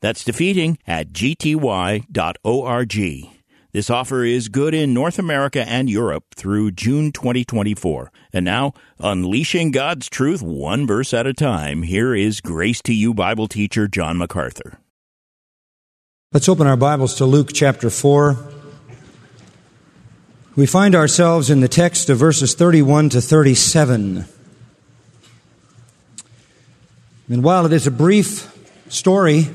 That's defeating at gty.org. This offer is good in North America and Europe through June 2024. And now, unleashing God's truth one verse at a time, here is Grace to You Bible teacher John MacArthur. Let's open our Bibles to Luke chapter 4. We find ourselves in the text of verses 31 to 37. And while it is a brief story,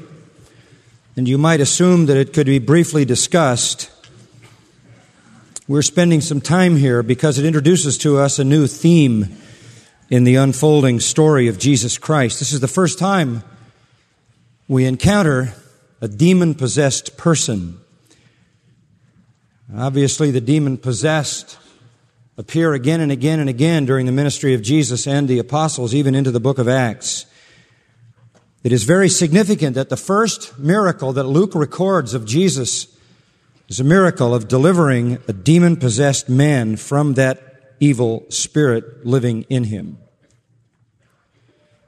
and you might assume that it could be briefly discussed. We're spending some time here because it introduces to us a new theme in the unfolding story of Jesus Christ. This is the first time we encounter a demon possessed person. Obviously, the demon possessed appear again and again and again during the ministry of Jesus and the apostles, even into the book of Acts. It is very significant that the first miracle that Luke records of Jesus is a miracle of delivering a demon possessed man from that evil spirit living in him.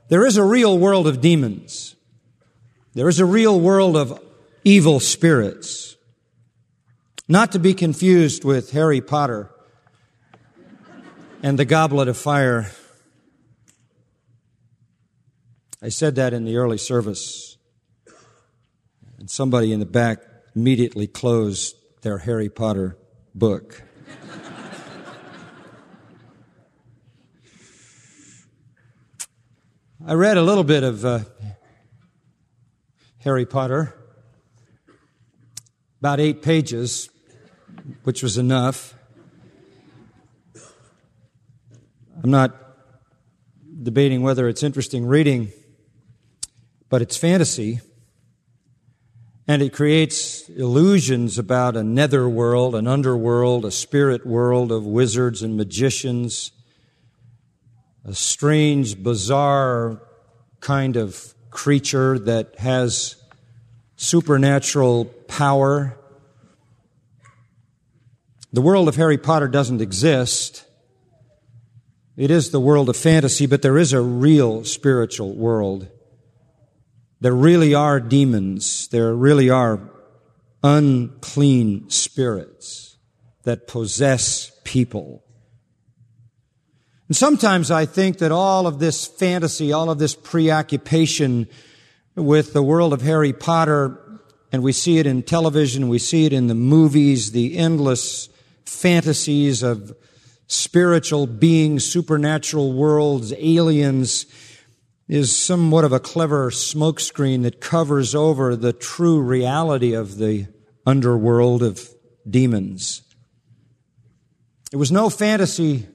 There is a real world of demons. There is a real world of evil spirits. Not to be confused with Harry Potter and the Goblet of Fire. I said that in the early service, and somebody in the back immediately closed their Harry Potter book. I read a little bit of uh, Harry Potter, about eight pages, which was enough. I'm not debating whether it's interesting reading but it's fantasy. And it creates illusions about a nether world, an underworld, a spirit world of wizards and magicians, a strange, bizarre kind of creature that has supernatural power. The world of Harry Potter doesn't exist. It is the world of fantasy, but there is a real spiritual world. There really are demons. There really are unclean spirits that possess people. And sometimes I think that all of this fantasy, all of this preoccupation with the world of Harry Potter, and we see it in television, we see it in the movies, the endless fantasies of spiritual beings, supernatural worlds, aliens, is somewhat of a clever smokescreen that covers over the true reality of the underworld of demons. It was no fantasy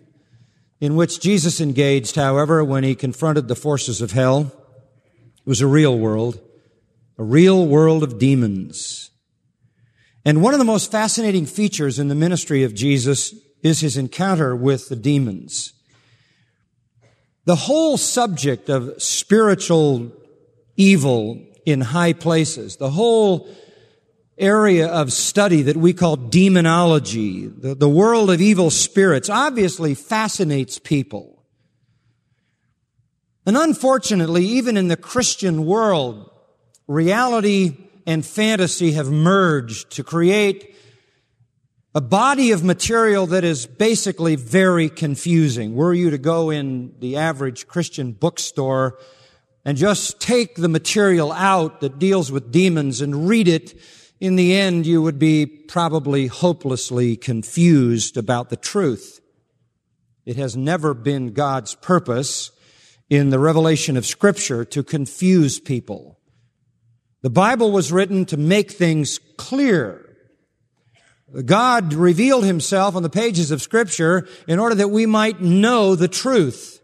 in which Jesus engaged, however, when he confronted the forces of hell. It was a real world, a real world of demons. And one of the most fascinating features in the ministry of Jesus is his encounter with the demons. The whole subject of spiritual evil in high places, the whole area of study that we call demonology, the, the world of evil spirits, obviously fascinates people. And unfortunately, even in the Christian world, reality and fantasy have merged to create a body of material that is basically very confusing. Were you to go in the average Christian bookstore and just take the material out that deals with demons and read it, in the end you would be probably hopelessly confused about the truth. It has never been God's purpose in the revelation of scripture to confuse people. The Bible was written to make things clear God revealed himself on the pages of scripture in order that we might know the truth.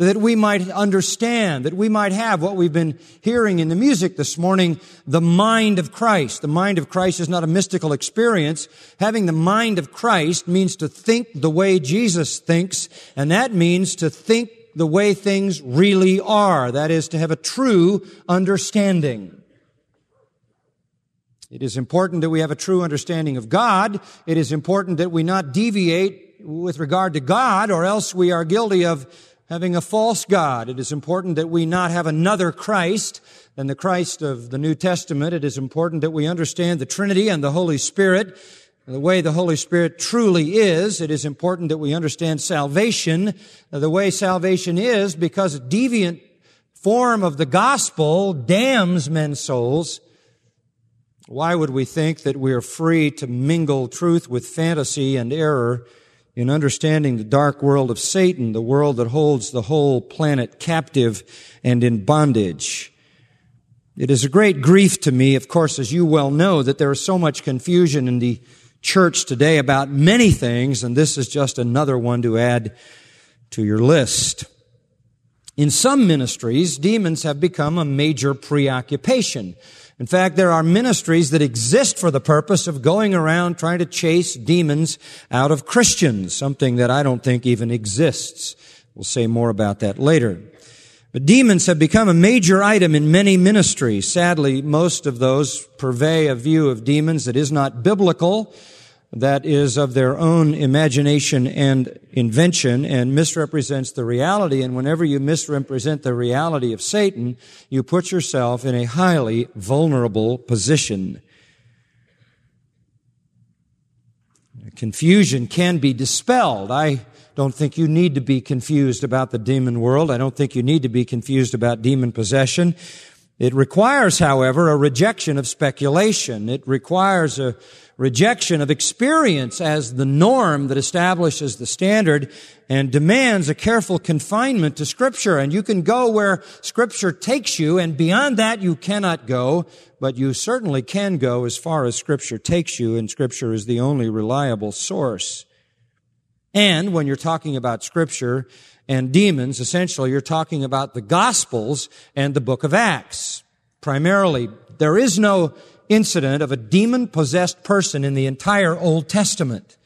that we might understand, that we might have what we've been hearing in the music this morning, the mind of Christ. The mind of Christ is not a mystical experience. Having the mind of Christ means to think the way Jesus thinks, and that means to think the way things really are. That is, to have a true understanding. It is important that we have a true understanding of God. It is important that we not deviate with regard to God, or else we are guilty of having a false God. It is important that we not have another Christ than the Christ of the New Testament. It is important that we understand the Trinity and the Holy Spirit, the way the Holy Spirit truly is. It is important that we understand salvation, the way salvation is, because a deviant form of the gospel damns men's souls. Why would we think that we are free to mingle truth with fantasy and error? in understanding the dark world of Satan, the world that holds the whole planet captive and in bondage. It is a great grief to me, of course, as you well know, that there is so much confusion in the church today about many things, and this is just another one to add to your list. In some ministries, demons have become a major preoccupation. In fact, there are ministries that exist for the purpose of going around trying to chase demons out of Christians, something that I don't think even exists. We'll say more about that later. But demons have become a major item in many ministries. Sadly, most of those purvey a view of demons that is not biblical that is of their own imagination and invention and misrepresents the reality. And whenever you misrepresent the reality of Satan, you put yourself in a highly vulnerable position. Confusion can be dispelled. I don't think you need to be confused about the demon world. I don't think you need to be confused about demon possession. It requires, however, a rejection of speculation. It requires a rejection of experience as the norm that establishes the standard and demands a careful confinement to scripture. And you can go where scripture takes you and beyond that you cannot go, but you certainly can go as far as scripture takes you and scripture is the only reliable source. And when you're talking about scripture and demons, essentially you're talking about the gospels and the book of Acts. Primarily, there is no incident of a demon possessed person in the entire Old Testament.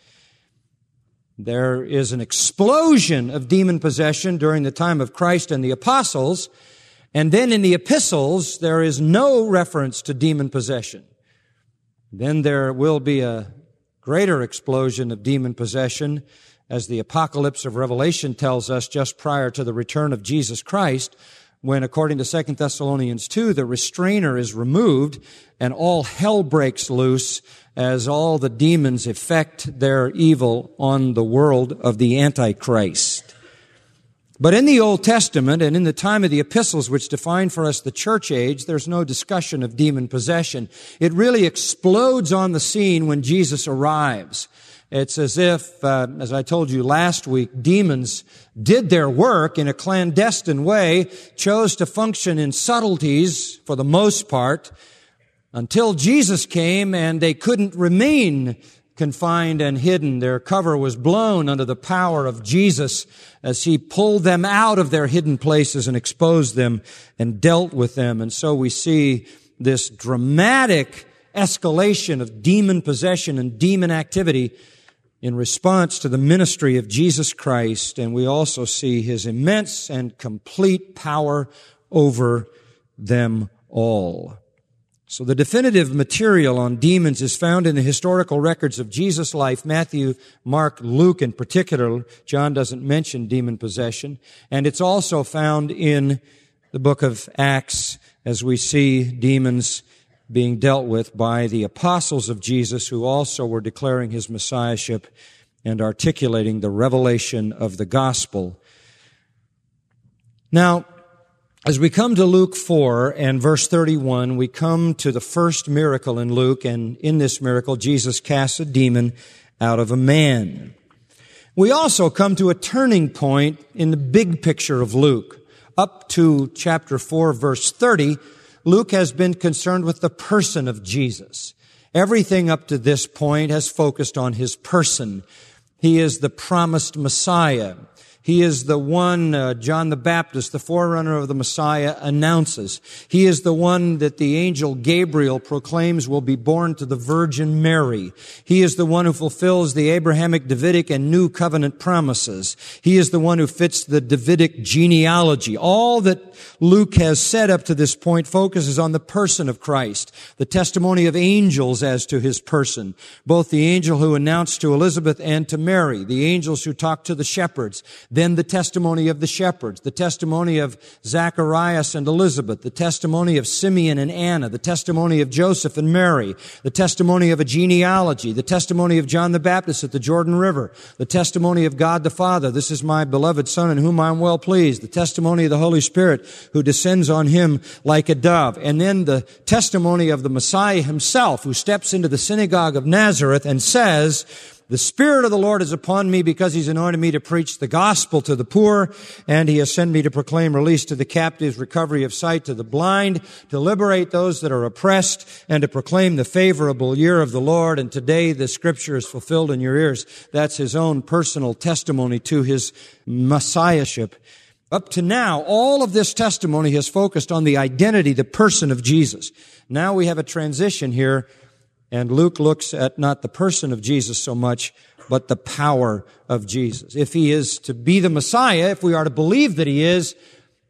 There is an explosion of demon possession during the time of Christ and the apostles. And then in the epistles, there is no reference to demon possession. Then there will be a greater explosion of demon possession as the apocalypse of Revelation tells us just prior to the return of Jesus Christ when, according to 2 Thessalonians 2, the restrainer is removed and all hell breaks loose as all the demons effect their evil on the world of the Antichrist. But in the Old Testament and in the time of the epistles, which define for us the church age, there's no discussion of demon possession. It really explodes on the scene when Jesus arrives. It's as if, uh, as I told you last week, demons did their work in a clandestine way, chose to function in subtleties for the most part, until Jesus came and they couldn't remain confined and hidden. Their cover was blown under the power of Jesus as he pulled them out of their hidden places and exposed them and dealt with them. And so we see this dramatic escalation of demon possession and demon activity in response to the ministry of Jesus Christ, and we also see his immense and complete power over them all. So the definitive material on demons is found in the historical records of Jesus' life, Matthew, Mark, Luke in particular. John doesn't mention demon possession. And it's also found in the book of Acts as we see demons being dealt with by the apostles of Jesus who also were declaring his messiahship and articulating the revelation of the gospel. Now, as we come to Luke 4 and verse 31, we come to the first miracle in Luke, and in this miracle, Jesus casts a demon out of a man. We also come to a turning point in the big picture of Luke. Up to chapter 4, verse 30, Luke has been concerned with the person of Jesus. Everything up to this point has focused on his person. He is the promised Messiah. He is the one, uh, John the Baptist, the forerunner of the Messiah, announces. He is the one that the angel Gabriel proclaims will be born to the Virgin Mary. He is the one who fulfills the Abrahamic, Davidic, and New Covenant promises. He is the one who fits the Davidic genealogy. All that Luke has said up to this point focuses on the person of Christ, the testimony of angels as to his person, both the angel who announced to Elizabeth and to Mary, the angels who talked to the shepherds, then the testimony of the shepherds, the testimony of Zacharias and Elizabeth, the testimony of Simeon and Anna, the testimony of Joseph and Mary, the testimony of a genealogy, the testimony of John the Baptist at the Jordan River, the testimony of God the Father, this is my beloved Son in whom I am well pleased, the testimony of the Holy Spirit who descends on him like a dove, and then the testimony of the Messiah himself who steps into the synagogue of Nazareth and says, the Spirit of the Lord is upon me because He's anointed me to preach the gospel to the poor, and He has sent me to proclaim release to the captives, recovery of sight to the blind, to liberate those that are oppressed, and to proclaim the favorable year of the Lord. And today the scripture is fulfilled in your ears. That's His own personal testimony to His messiahship. Up to now, all of this testimony has focused on the identity, the person of Jesus. Now we have a transition here and Luke looks at not the person of Jesus so much, but the power of Jesus. If he is to be the Messiah, if we are to believe that he is,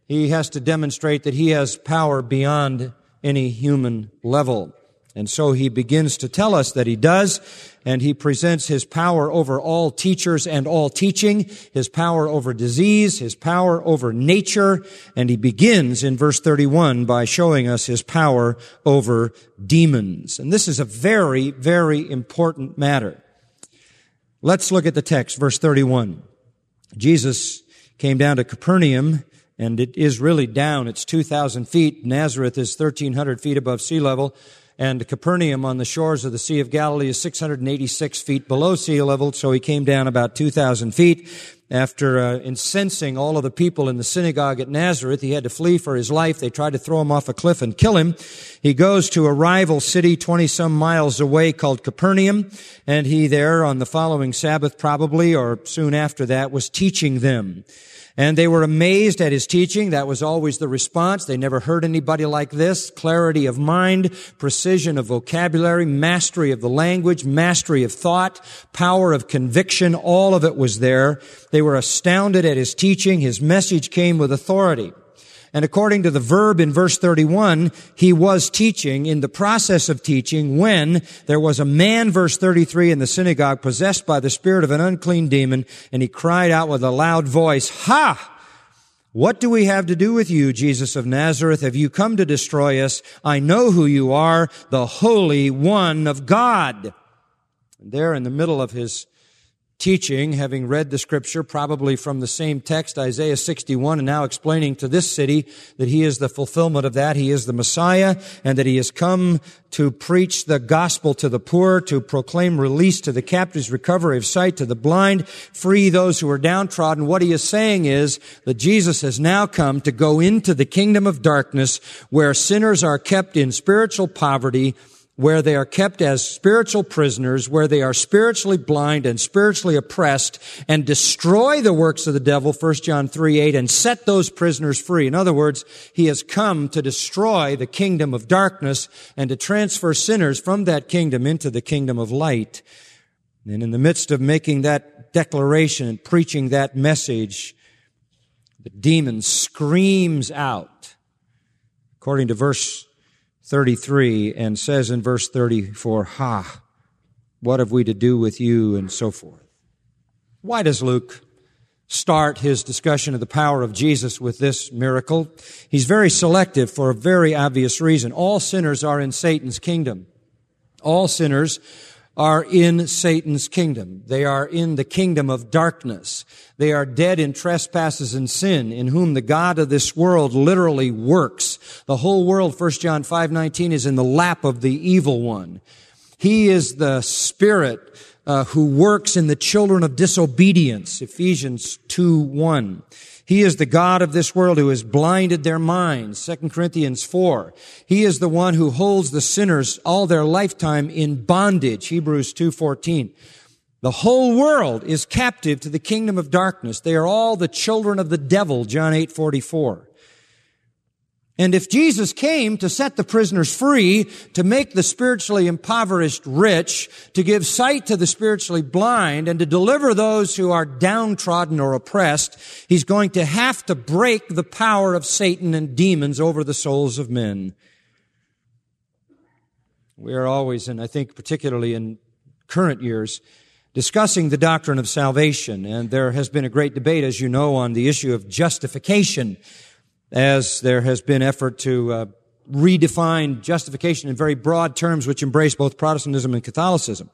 he has to demonstrate that he has power beyond any human level. And so he begins to tell us that he does, and he presents his power over all teachers and all teaching, his power over disease, his power over nature, and he begins in verse 31 by showing us his power over demons. And this is a very, very important matter. Let's look at the text, verse 31. Jesus came down to Capernaum, and it is really down. It's 2,000 feet. Nazareth is 1,300 feet above sea level and Capernaum on the shores of the Sea of Galilee is 686 feet below sea level, so he came down about 2,000 feet. After uh, incensing all of the people in the synagogue at Nazareth, he had to flee for his life. They tried to throw him off a cliff and kill him. He goes to a rival city 20 some miles away called Capernaum, and he there on the following Sabbath probably, or soon after that, was teaching them. And they were amazed at his teaching. That was always the response. They never heard anybody like this. Clarity of mind, precision of vocabulary, mastery of the language, mastery of thought, power of conviction. All of it was there. They were astounded at his teaching. His message came with authority. And according to the verb in verse 31, he was teaching in the process of teaching when there was a man, verse 33, in the synagogue possessed by the spirit of an unclean demon, and he cried out with a loud voice, Ha! What do we have to do with you, Jesus of Nazareth? Have you come to destroy us? I know who you are, the Holy One of God. And there in the middle of his teaching, having read the scripture probably from the same text, Isaiah 61, and now explaining to this city that he is the fulfillment of that. He is the Messiah and that he has come to preach the gospel to the poor, to proclaim release to the captives, recovery of sight to the blind, free those who are downtrodden. What he is saying is that Jesus has now come to go into the kingdom of darkness where sinners are kept in spiritual poverty where they are kept as spiritual prisoners, where they are spiritually blind and spiritually oppressed, and destroy the works of the devil, 1 John 3, 8, and set those prisoners free. In other words, he has come to destroy the kingdom of darkness and to transfer sinners from that kingdom into the kingdom of light. And in the midst of making that declaration and preaching that message, the demon screams out. According to verse 33 and says in verse 34, Ha, what have we to do with you? and so forth. Why does Luke start his discussion of the power of Jesus with this miracle? He's very selective for a very obvious reason. All sinners are in Satan's kingdom. All sinners are in Satan's kingdom. They are in the kingdom of darkness. They are dead in trespasses and sin, in whom the God of this world literally works. The whole world, 1 John 5:19, is in the lap of the evil one. He is the spirit uh, who works in the children of disobedience, Ephesians 2 1. He is the God of this world who has blinded their minds. 2 Corinthians 4. He is the one who holds the sinners all their lifetime in bondage. Hebrews 2.14. The whole world is captive to the kingdom of darkness. They are all the children of the devil, John 8, 44. And if Jesus came to set the prisoners free, to make the spiritually impoverished rich, to give sight to the spiritually blind, and to deliver those who are downtrodden or oppressed, he's going to have to break the power of Satan and demons over the souls of men. We are always, and I think particularly in current years, discussing the doctrine of salvation. And there has been a great debate, as you know, on the issue of justification, as there has been effort to uh, redefine justification in very broad terms, which embrace both Protestantism and Catholicism.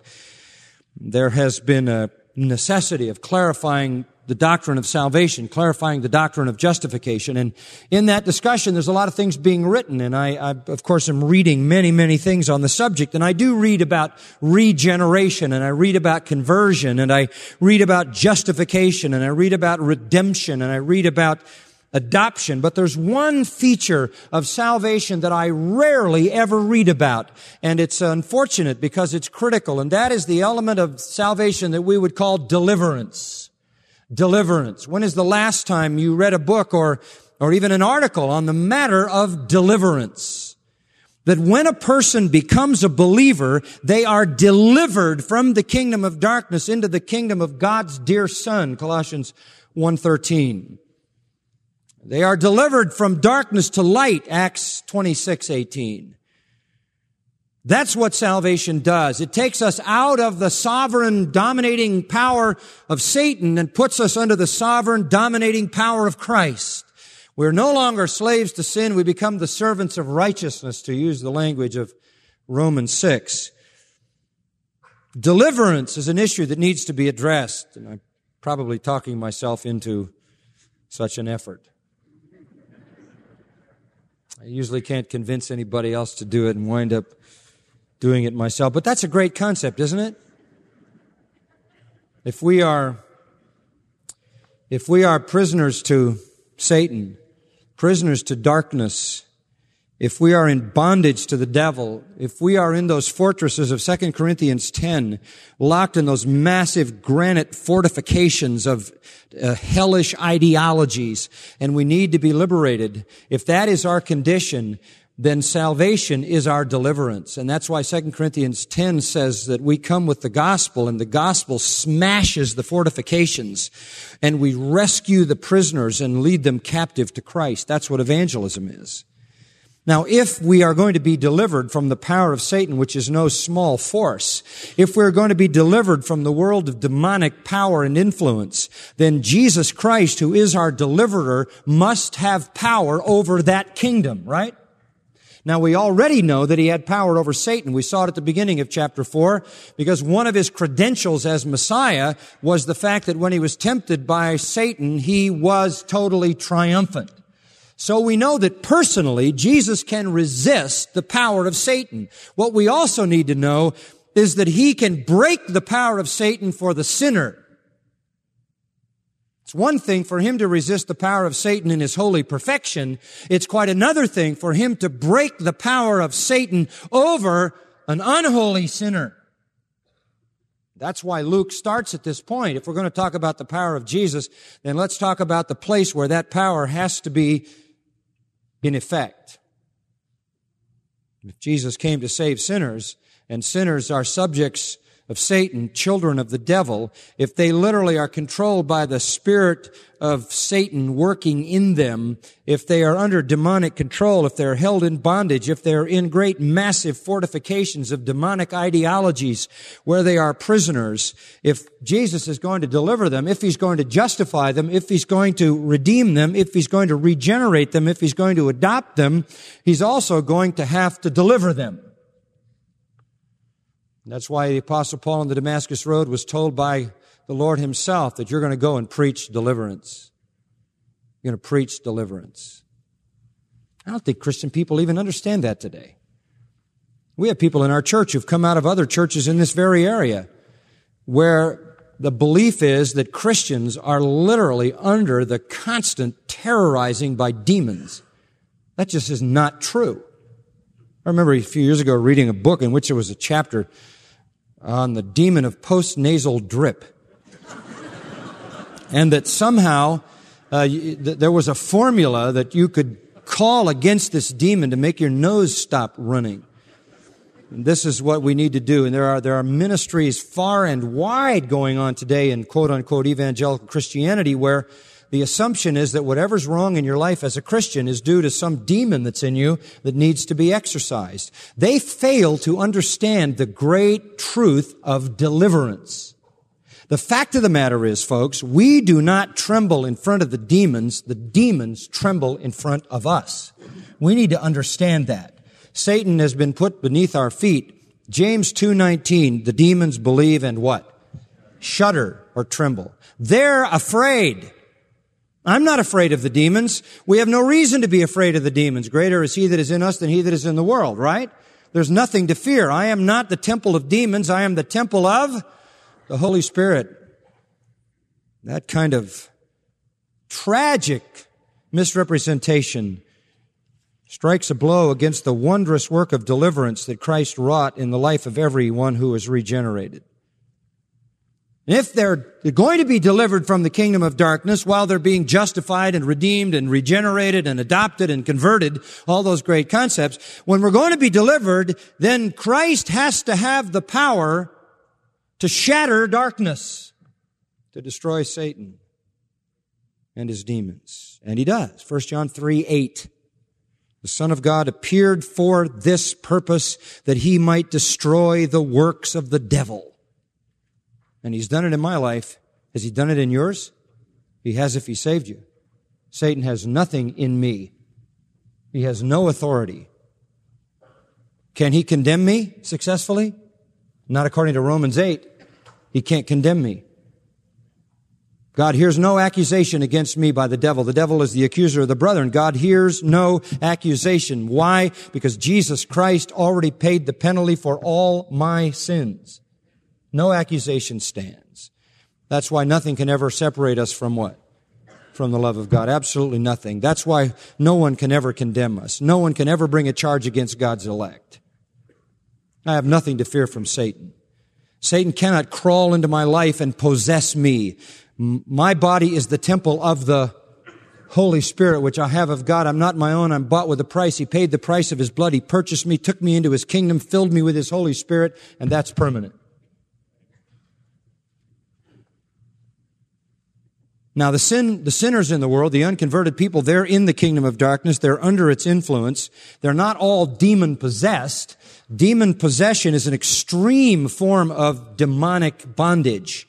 There has been a necessity of clarifying the doctrine of salvation, clarifying the doctrine of justification. And in that discussion, there's a lot of things being written. And I, I, of course, am reading many, many things on the subject. And I do read about regeneration and I read about conversion and I read about justification and I read about redemption and I read about adoption. But there's one feature of salvation that I rarely ever read about. And it's unfortunate because it's critical. And that is the element of salvation that we would call deliverance deliverance? When is the last time you read a book or, or even an article on the matter of deliverance? That when a person becomes a believer, they are delivered from the kingdom of darkness into the kingdom of God's dear son, Colossians 1.13. They are delivered from darkness to light, Acts 26.18. That's what salvation does. It takes us out of the sovereign dominating power of Satan and puts us under the sovereign dominating power of Christ. We're no longer slaves to sin. We become the servants of righteousness, to use the language of Romans 6. Deliverance is an issue that needs to be addressed, and I'm probably talking myself into such an effort. I usually can't convince anybody else to do it and wind up doing it myself. But that's a great concept, isn't it? If we are, if we are prisoners to Satan, prisoners to darkness, if we are in bondage to the devil, if we are in those fortresses of 2 Corinthians 10, locked in those massive granite fortifications of uh, hellish ideologies, and we need to be liberated, if that is our condition, then salvation is our deliverance. And that's why 2 Corinthians 10 says that we come with the gospel and the gospel smashes the fortifications and we rescue the prisoners and lead them captive to Christ. That's what evangelism is. Now, if we are going to be delivered from the power of Satan, which is no small force, if we're going to be delivered from the world of demonic power and influence, then Jesus Christ, who is our deliverer, must have power over that kingdom, right? Now we already know that he had power over Satan. We saw it at the beginning of chapter 4 because one of his credentials as Messiah was the fact that when he was tempted by Satan, he was totally triumphant. So we know that personally, Jesus can resist the power of Satan. What we also need to know is that he can break the power of Satan for the sinner. It's one thing for him to resist the power of Satan in his holy perfection. It's quite another thing for him to break the power of Satan over an unholy sinner. That's why Luke starts at this point. If we're going to talk about the power of Jesus, then let's talk about the place where that power has to be in effect. If Jesus came to save sinners, and sinners are subjects of Satan, children of the devil, if they literally are controlled by the spirit of Satan working in them, if they are under demonic control, if they're held in bondage, if they're in great massive fortifications of demonic ideologies where they are prisoners, if Jesus is going to deliver them, if he's going to justify them, if he's going to redeem them, if he's going to regenerate them, if he's going to adopt them, he's also going to have to deliver them. That's why the apostle Paul on the Damascus road was told by the Lord himself that you're going to go and preach deliverance. You're going to preach deliverance. I don't think Christian people even understand that today. We have people in our church who've come out of other churches in this very area where the belief is that Christians are literally under the constant terrorizing by demons. That just is not true. I remember a few years ago reading a book in which there was a chapter on the demon of postnasal drip. and that somehow uh, there was a formula that you could call against this demon to make your nose stop running. And this is what we need to do. And there are, there are ministries far and wide going on today in quote unquote evangelical Christianity where the assumption is that whatever's wrong in your life as a Christian is due to some demon that's in you that needs to be exorcised. They fail to understand the great truth of deliverance. The fact of the matter is, folks, we do not tremble in front of the demons. The demons tremble in front of us. We need to understand that. Satan has been put beneath our feet. James 2:19, the demons believe and what? Shudder or tremble. They're afraid. I'm not afraid of the demons. We have no reason to be afraid of the demons. Greater is he that is in us than he that is in the world, right? There's nothing to fear. I am not the temple of demons. I am the temple of the Holy Spirit. That kind of tragic misrepresentation strikes a blow against the wondrous work of deliverance that Christ wrought in the life of everyone who is regenerated. If they're going to be delivered from the kingdom of darkness while they're being justified and redeemed and regenerated and adopted and converted, all those great concepts, when we're going to be delivered, then Christ has to have the power to shatter darkness, to destroy Satan and his demons. And he does. 1 John 3, 8. The Son of God appeared for this purpose that he might destroy the works of the devil. And he's done it in my life. Has he done it in yours? He has if he saved you. Satan has nothing in me. He has no authority. Can he condemn me successfully? Not according to Romans 8. He can't condemn me. God hears no accusation against me by the devil. The devil is the accuser of the brethren. God hears no accusation. Why? Because Jesus Christ already paid the penalty for all my sins. No accusation stands. That's why nothing can ever separate us from what? From the love of God. Absolutely nothing. That's why no one can ever condemn us. No one can ever bring a charge against God's elect. I have nothing to fear from Satan. Satan cannot crawl into my life and possess me. My body is the temple of the Holy Spirit, which I have of God. I'm not my own. I'm bought with a price. He paid the price of His blood. He purchased me, took me into His kingdom, filled me with His Holy Spirit, and that's permanent. Now, the sin, the sinners in the world, the unconverted people, they're in the kingdom of darkness. They're under its influence. They're not all demon possessed. Demon possession is an extreme form of demonic bondage.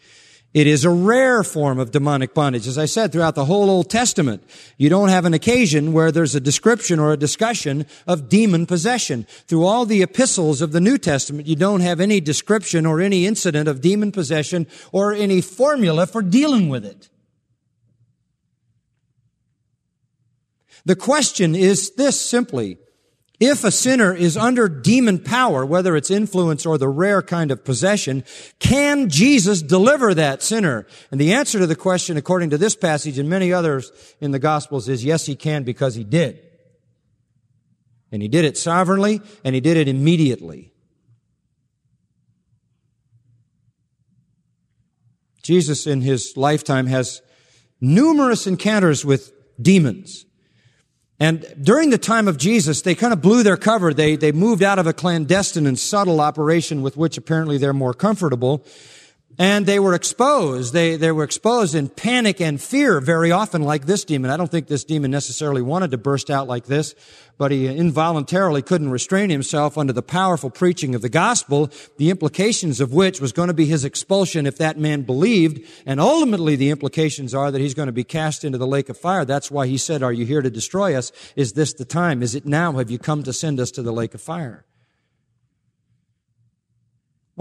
It is a rare form of demonic bondage. As I said, throughout the whole Old Testament, you don't have an occasion where there's a description or a discussion of demon possession. Through all the epistles of the New Testament, you don't have any description or any incident of demon possession or any formula for dealing with it. The question is this simply. If a sinner is under demon power, whether it's influence or the rare kind of possession, can Jesus deliver that sinner? And the answer to the question, according to this passage and many others in the Gospels, is yes, he can because he did. And he did it sovereignly and he did it immediately. Jesus in his lifetime has numerous encounters with demons. And during the time of Jesus, they kind of blew their cover. They, they moved out of a clandestine and subtle operation with which apparently they're more comfortable and they were exposed. They, they were exposed in panic and fear very often like this demon. I don't think this demon necessarily wanted to burst out like this, but he involuntarily couldn't restrain himself under the powerful preaching of the gospel, the implications of which was going to be his expulsion if that man believed. And ultimately the implications are that he's going to be cast into the lake of fire. That's why he said, are you here to destroy us? Is this the time? Is it now? Have you come to send us to the lake of fire?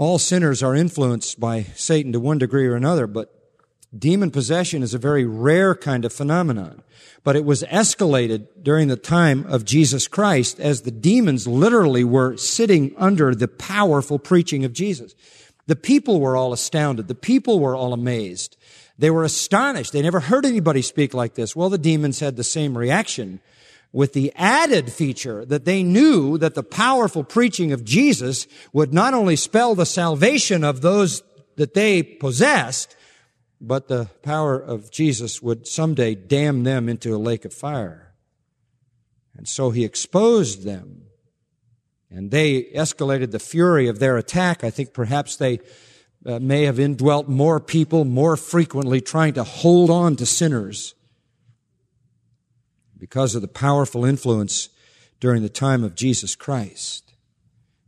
All sinners are influenced by Satan to one degree or another, but demon possession is a very rare kind of phenomenon. But it was escalated during the time of Jesus Christ as the demons literally were sitting under the powerful preaching of Jesus. The people were all astounded. The people were all amazed. They were astonished. They never heard anybody speak like this. Well, the demons had the same reaction with the added feature that they knew that the powerful preaching of Jesus would not only spell the salvation of those that they possessed, but the power of Jesus would someday damn them into a lake of fire. And so he exposed them. And they escalated the fury of their attack. I think perhaps they uh, may have indwelt more people more frequently trying to hold on to sinners because of the powerful influence during the time of Jesus Christ.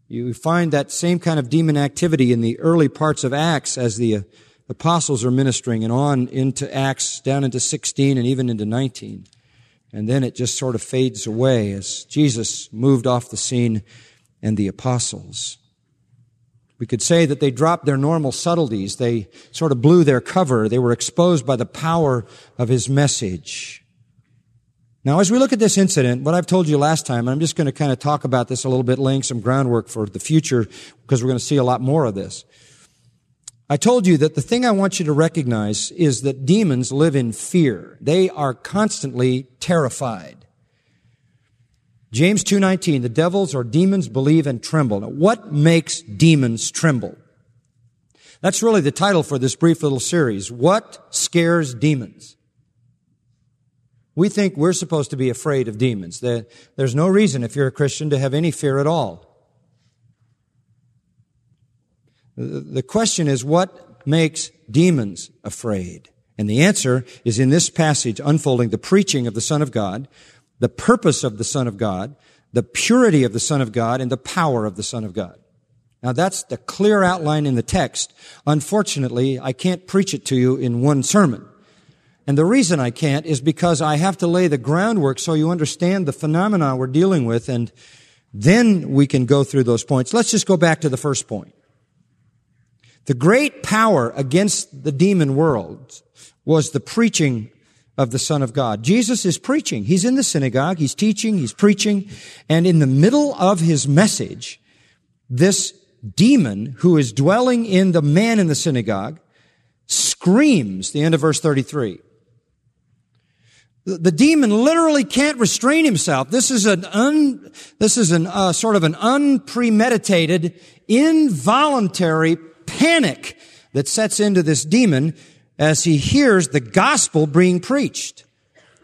You find that same kind of demon activity in the early parts of Acts as the uh, apostles are ministering and on into Acts, down into 16 and even into 19. And then it just sort of fades away as Jesus moved off the scene and the apostles. We could say that they dropped their normal subtleties. They sort of blew their cover. They were exposed by the power of his message. Now, as we look at this incident, what I've told you last time, I'm just going to kind of talk about this a little bit, laying some groundwork for the future because we're going to see a lot more of this. I told you that the thing I want you to recognize is that demons live in fear. They are constantly terrified. James 2:19 the devils or demons believe and tremble. Now, what makes demons tremble? That's really the title for this brief little series. What scares demons? We think we're supposed to be afraid of demons. There's no reason if you're a Christian to have any fear at all. The question is what makes demons afraid? And the answer is in this passage unfolding the preaching of the Son of God, the purpose of the Son of God, the purity of the Son of God, and the power of the Son of God. Now that's the clear outline in the text. Unfortunately, I can't preach it to you in one sermon. And the reason I can't is because I have to lay the groundwork so you understand the phenomena we're dealing with and then we can go through those points. Let's just go back to the first point. The great power against the demon world was the preaching of the Son of God. Jesus is preaching. He's in the synagogue. He's teaching. He's preaching. And in the middle of his message, this demon who is dwelling in the man in the synagogue screams, the end of verse 33. The demon literally can't restrain himself. This is an un, this is an, uh, sort of an unpremeditated, involuntary panic that sets into this demon as he hears the gospel being preached.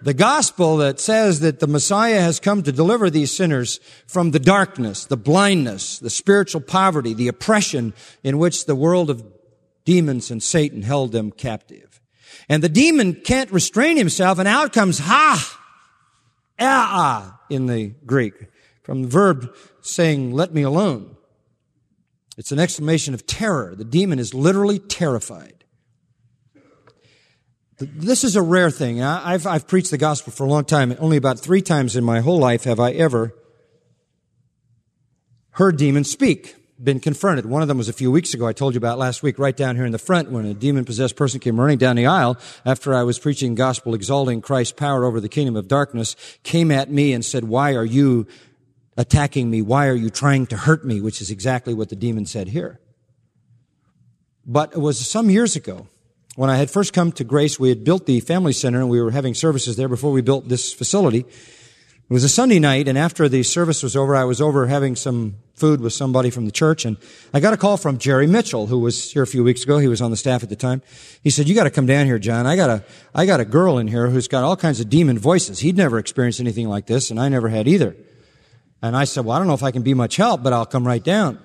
The gospel that says that the Messiah has come to deliver these sinners from the darkness, the blindness, the spiritual poverty, the oppression in which the world of demons and Satan held them captive. And the demon can't restrain himself and out comes ha, ah, in the Greek from the verb saying, let me alone. It's an exclamation of terror. The demon is literally terrified. This is a rare thing. I've, I've preached the gospel for a long time. Only about three times in my whole life have I ever heard demons speak, been confronted. One of them was a few weeks ago. I told you about last week, right down here in the front, when a demon possessed person came running down the aisle after I was preaching gospel exalting Christ's power over the kingdom of darkness, came at me and said, why are you attacking me? Why are you trying to hurt me? Which is exactly what the demon said here. But it was some years ago when I had first come to Grace. We had built the family center and we were having services there before we built this facility. It was a Sunday night, and after the service was over, I was over having some food with somebody from the church, and I got a call from Jerry Mitchell, who was here a few weeks ago. He was on the staff at the time. He said, "You got to come down here, John. I got a, I got a girl in here who's got all kinds of demon voices. He'd never experienced anything like this, and I never had either." And I said, well, I don't know if I can be much help, but I'll come right down.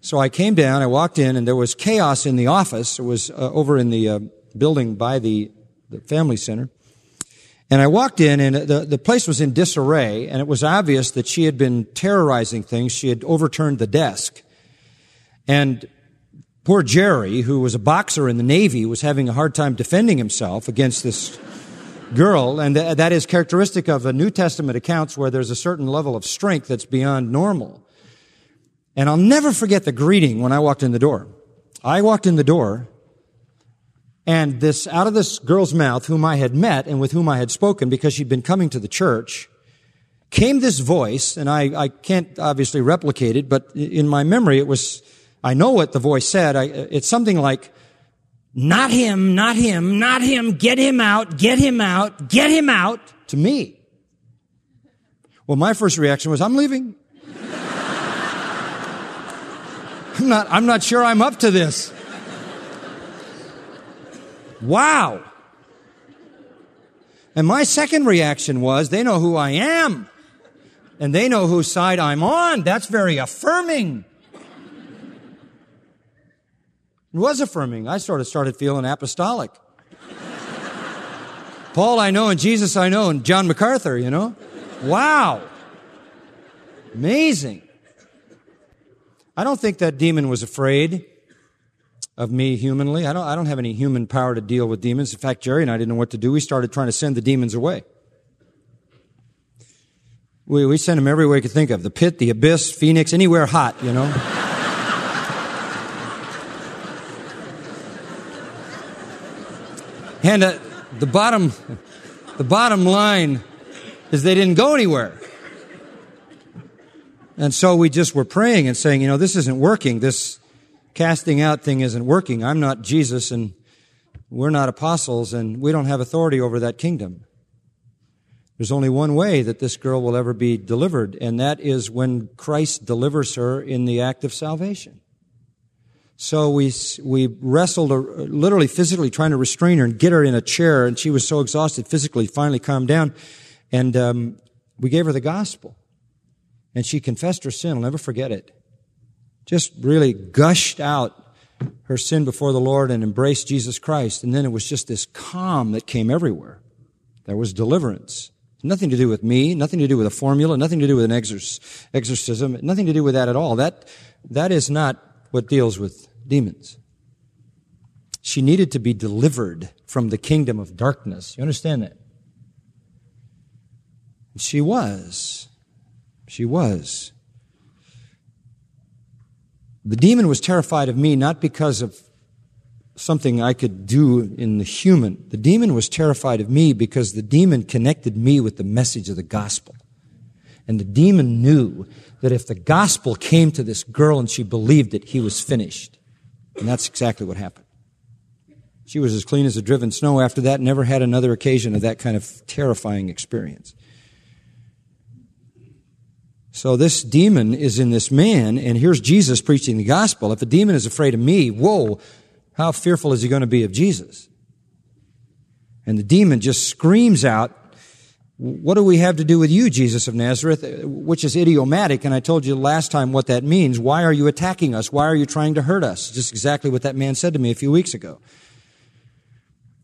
So I came down, I walked in, and there was chaos in the office. It was uh, over in the uh, building by the, the family center. And I walked in, and the, the place was in disarray, and it was obvious that she had been terrorizing things. She had overturned the desk. And poor Jerry, who was a boxer in the Navy, was having a hard time defending himself against this girl, and th- that is characteristic of a New Testament accounts where there's a certain level of strength that's beyond normal. And I'll never forget the greeting when I walked in the door. I walked in the door, and this, out of this girl's mouth, whom I had met and with whom I had spoken because she'd been coming to the church, came this voice, and I, I can't obviously replicate it, but in my memory it was, I know what the voice said. I, it's something like, not him, not him, not him, get him out, get him out, get him out to me. Well, my first reaction was, I'm leaving. I'm not, I'm not sure I'm up to this. Wow. And my second reaction was, they know who I am. And they know whose side I'm on. That's very affirming. It was affirming. I sort of started feeling apostolic. Paul I know and Jesus I know and John MacArthur, you know? Wow. Amazing. I don't think that demon was afraid of me humanly. I don't, I don't have any human power to deal with demons. In fact, Jerry and I didn't know what to do. We started trying to send the demons away. We, we sent them everywhere we could think of. The pit, the abyss, Phoenix, anywhere hot, you know? and uh, the bottom, the bottom line is they didn't go anywhere. And so we just were praying and saying, you know, this isn't working. This casting out thing isn't working. I'm not Jesus and we're not apostles and we don't have authority over that kingdom. There's only one way that this girl will ever be delivered, and that is when Christ delivers her in the act of salvation. So we, we wrestled, literally physically trying to restrain her and get her in a chair, and she was so exhausted physically, finally calmed down. And um, we gave her the gospel. And she confessed her sin. I'll never forget it. Just really gushed out her sin before the Lord and embraced Jesus Christ. And then it was just this calm that came everywhere. There was deliverance. Nothing to do with me, nothing to do with a formula, nothing to do with an exorcism, nothing to do with that at all. That, that is not what deals with demons. She needed to be delivered from the kingdom of darkness. You understand that? She was. She was. The demon was terrified of me not because of something I could do in the human. The demon was terrified of me because the demon connected me with the message of the gospel. And the demon knew that if the gospel came to this girl and she believed it, he was finished. And that's exactly what happened. She was as clean as a driven snow after that, never had another occasion of that kind of terrifying experience. So this demon is in this man, and here's Jesus preaching the gospel. If a demon is afraid of me, whoa, how fearful is he going to be of Jesus? And the demon just screams out, what do we have to do with you, Jesus of Nazareth? Which is idiomatic, and I told you last time what that means. Why are you attacking us? Why are you trying to hurt us? Just exactly what that man said to me a few weeks ago.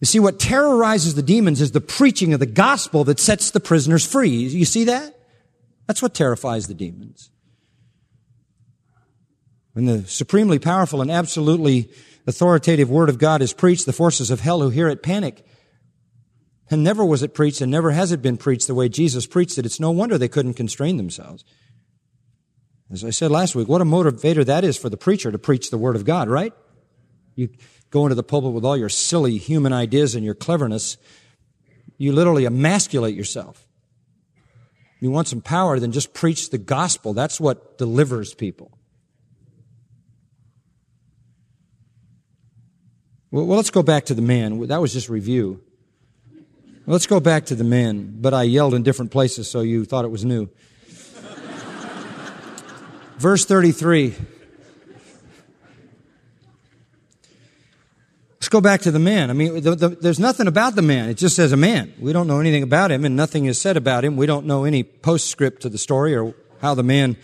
You see, what terrorizes the demons is the preaching of the gospel that sets the prisoners free. You see that? That's what terrifies the demons. When the supremely powerful and absolutely authoritative word of God is preached, the forces of hell who hear it panic. And never was it preached and never has it been preached the way Jesus preached it. It's no wonder they couldn't constrain themselves. As I said last week, what a motivator that is for the preacher to preach the word of God, right? You go into the pulpit with all your silly human ideas and your cleverness. You literally emasculate yourself. You want some power, then just preach the gospel. That's what delivers people. Well, let's go back to the man. That was just review. Let's go back to the man, but I yelled in different places, so you thought it was new. Verse 33. Let's go back to the man. I mean, the, the, there's nothing about the man. It just says a man. We don't know anything about him, and nothing is said about him. We don't know any postscript to the story or how the man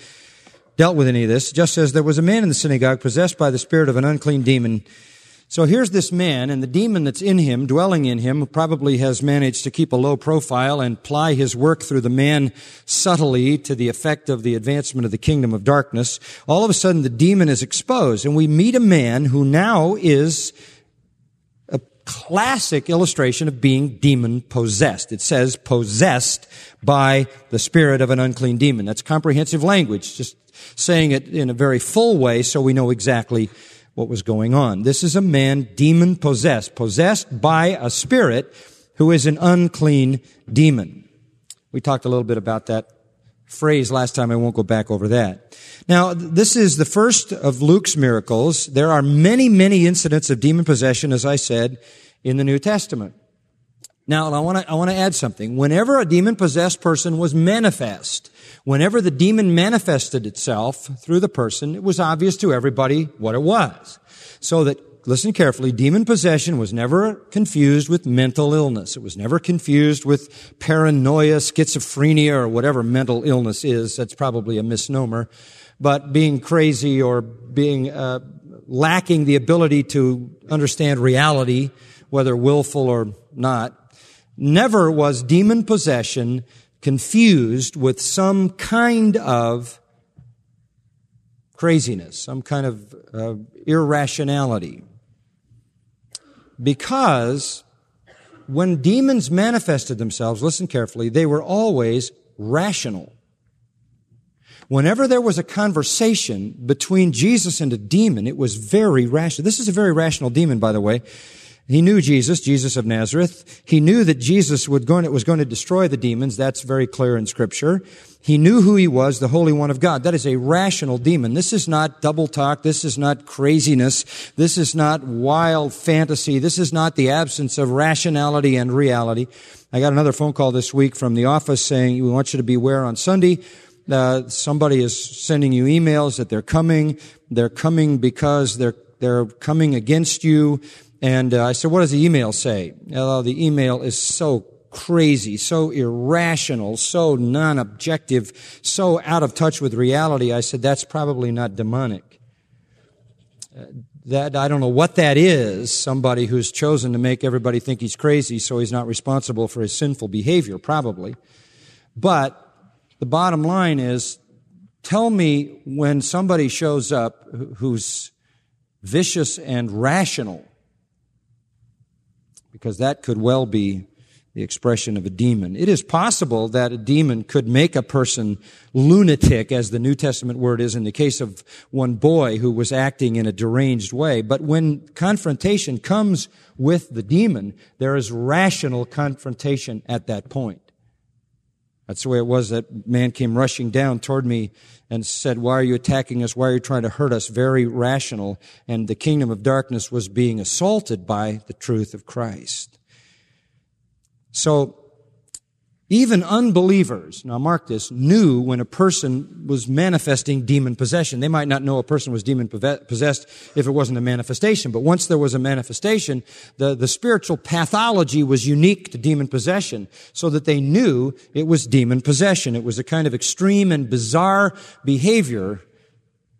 dealt with any of this. It just says there was a man in the synagogue possessed by the spirit of an unclean demon. So here's this man, and the demon that's in him, dwelling in him, probably has managed to keep a low profile and ply his work through the man subtly to the effect of the advancement of the kingdom of darkness. All of a sudden, the demon is exposed, and we meet a man who now is classic illustration of being demon possessed. It says possessed by the spirit of an unclean demon. That's comprehensive language, just saying it in a very full way so we know exactly what was going on. This is a man demon possessed, possessed by a spirit who is an unclean demon. We talked a little bit about that phrase last time. I won't go back over that. Now, this is the first of Luke's miracles. There are many, many incidents of demon possession, as I said, in the New Testament. Now, I want to I want to add something. Whenever a demon possessed person was manifest, whenever the demon manifested itself through the person, it was obvious to everybody what it was. So that listen carefully, demon possession was never confused with mental illness. It was never confused with paranoia, schizophrenia, or whatever mental illness is. That's probably a misnomer. But being crazy or being uh, lacking the ability to understand reality, whether willful or not, never was demon possession confused with some kind of craziness, some kind of uh, irrationality. Because when demons manifested themselves, listen carefully, they were always rational. Whenever there was a conversation between Jesus and a demon, it was very rational. This is a very rational demon, by the way. He knew Jesus, Jesus of Nazareth. He knew that Jesus was going, was going to destroy the demons. That's very clear in scripture. He knew who he was, the Holy One of God. That is a rational demon. This is not double talk. This is not craziness. This is not wild fantasy. This is not the absence of rationality and reality. I got another phone call this week from the office saying, we want you to beware on Sunday. Uh, somebody is sending you emails that they're coming. They're coming because they're, they're coming against you. And uh, I said, what does the email say? Uh, the email is so crazy, so irrational, so non-objective, so out of touch with reality. I said, that's probably not demonic. Uh, that, I don't know what that is. Somebody who's chosen to make everybody think he's crazy so he's not responsible for his sinful behavior, probably. But the bottom line is, tell me when somebody shows up who's vicious and rational, because that could well be the expression of a demon. It is possible that a demon could make a person lunatic, as the New Testament word is in the case of one boy who was acting in a deranged way. But when confrontation comes with the demon, there is rational confrontation at that point. That's the way it was that man came rushing down toward me and said, why are you attacking us? Why are you trying to hurt us? Very rational. And the kingdom of darkness was being assaulted by the truth of Christ. So, even unbelievers, now mark this, knew when a person was manifesting demon possession. They might not know a person was demon possessed if it wasn't a manifestation, but once there was a manifestation, the, the spiritual pathology was unique to demon possession, so that they knew it was demon possession. It was a kind of extreme and bizarre behavior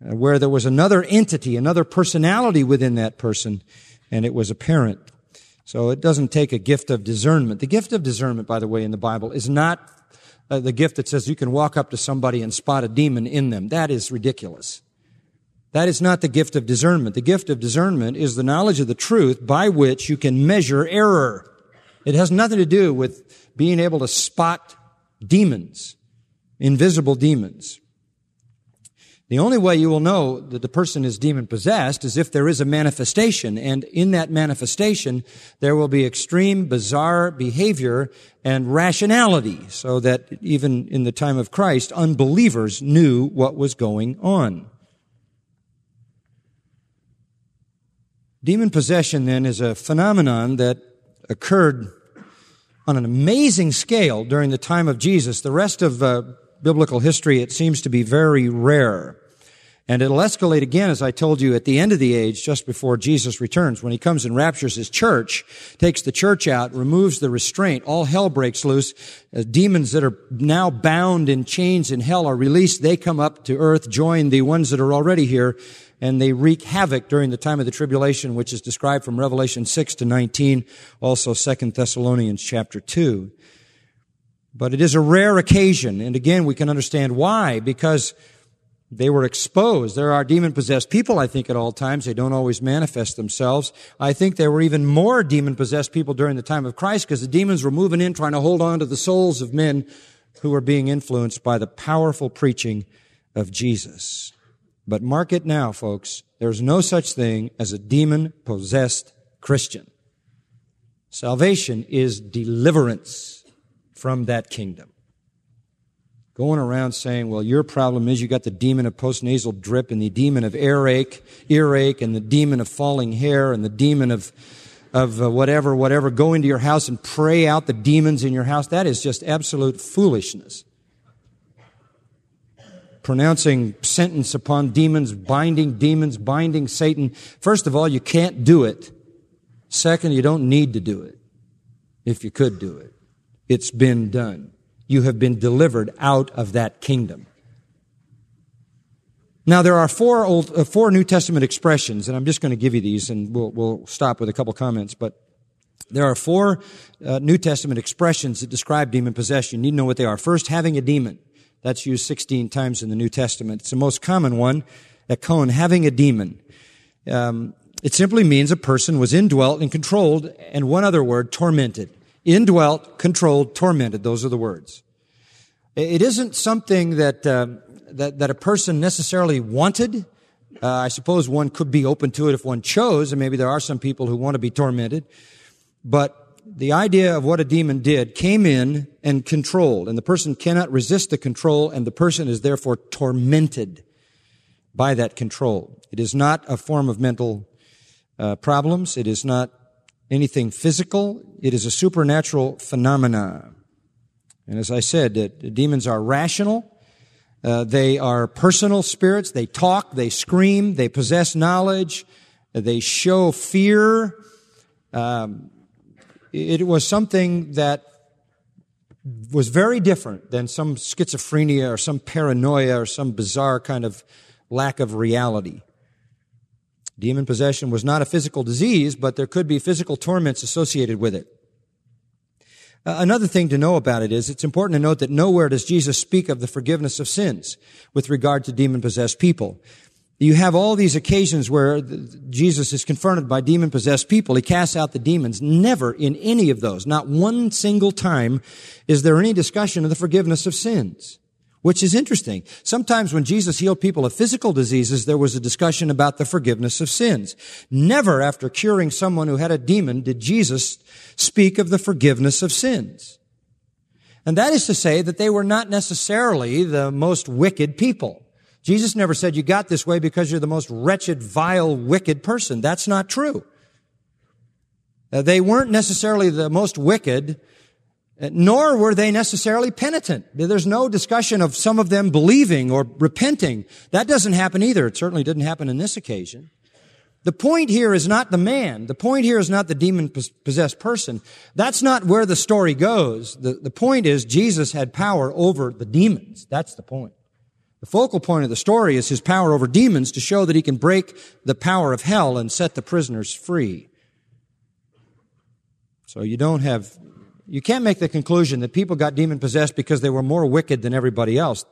uh, where there was another entity, another personality within that person, and it was apparent. So it doesn't take a gift of discernment. The gift of discernment, by the way, in the Bible is not uh, the gift that says you can walk up to somebody and spot a demon in them. That is ridiculous. That is not the gift of discernment. The gift of discernment is the knowledge of the truth by which you can measure error. It has nothing to do with being able to spot demons, invisible demons. The only way you will know that the person is demon possessed is if there is a manifestation, and in that manifestation, there will be extreme, bizarre behavior and rationality, so that even in the time of Christ, unbelievers knew what was going on. Demon possession, then, is a phenomenon that occurred on an amazing scale during the time of Jesus. The rest of uh, biblical history, it seems to be very rare. And it'll escalate again, as I told you, at the end of the age, just before Jesus returns, when he comes and raptures his church, takes the church out, removes the restraint, all hell breaks loose. Uh, demons that are now bound in chains in hell are released. They come up to earth, join the ones that are already here, and they wreak havoc during the time of the tribulation, which is described from Revelation 6 to 19, also 2 Thessalonians chapter 2. But it is a rare occasion, and again, we can understand why, because they were exposed. There are demon possessed people, I think, at all times. They don't always manifest themselves. I think there were even more demon possessed people during the time of Christ because the demons were moving in trying to hold on to the souls of men who were being influenced by the powerful preaching of Jesus. But mark it now, folks. There's no such thing as a demon possessed Christian. Salvation is deliverance from that kingdom going around saying, well, your problem is you got the demon of postnasal drip and the demon of earache, earache, and the demon of falling hair and the demon of of uh, whatever, whatever, go into your house and pray out the demons in your house. That is just absolute foolishness. Pronouncing sentence upon demons, binding demons, binding Satan. First of all, you can't do it. Second, you don't need to do it. If you could do it. It's been done. You have been delivered out of that kingdom. Now there are four old, uh, four New Testament expressions, and I'm just going to give you these, and we'll, we'll stop with a couple comments. But there are four uh, New Testament expressions that describe demon possession. You need to know what they are. First, having a demon. That's used 16 times in the New Testament. It's the most common one. Ekon, having a demon. Um, it simply means a person was indwelt and controlled, and one other word, tormented. Indwelt, controlled, tormented. Those are the words. It isn't something that uh, that, that a person necessarily wanted. Uh, I suppose one could be open to it if one chose, and maybe there are some people who want to be tormented. But the idea of what a demon did came in and controlled, and the person cannot resist the control, and the person is therefore tormented by that control. It is not a form of mental uh, problems. It is not anything physical. It is a supernatural phenomena. And as I said, uh, demons are rational. Uh, they are personal spirits. They talk, they scream, they possess knowledge, they show fear. Um, it was something that was very different than some schizophrenia or some paranoia or some bizarre kind of lack of reality. Demon possession was not a physical disease, but there could be physical torments associated with it. Uh, another thing to know about it is it's important to note that nowhere does Jesus speak of the forgiveness of sins with regard to demon possessed people. You have all these occasions where Jesus is confronted by demon possessed people. He casts out the demons. Never in any of those, not one single time, is there any discussion of the forgiveness of sins which is interesting. Sometimes when Jesus healed people of physical diseases, there was a discussion about the forgiveness of sins. Never after curing someone who had a demon did Jesus speak of the forgiveness of sins. And that is to say that they were not necessarily the most wicked people. Jesus never said you got this way because you're the most wretched, vile, wicked person. That's not true. Uh, they weren't necessarily the most wicked Uh, nor were they necessarily penitent. There's no discussion of some of them believing or repenting. That doesn't happen either. It certainly didn't happen in this occasion. The point here is not the man. The point here is not the demon possessed person. That's not where the story goes. The, the point is Jesus had power over the demons. That's the point. The focal point of the story is his power over demons to show that he can break the power of hell and set the prisoners free. So you don't have you can't make the conclusion that people got demon possessed because they were more wicked than everybody else.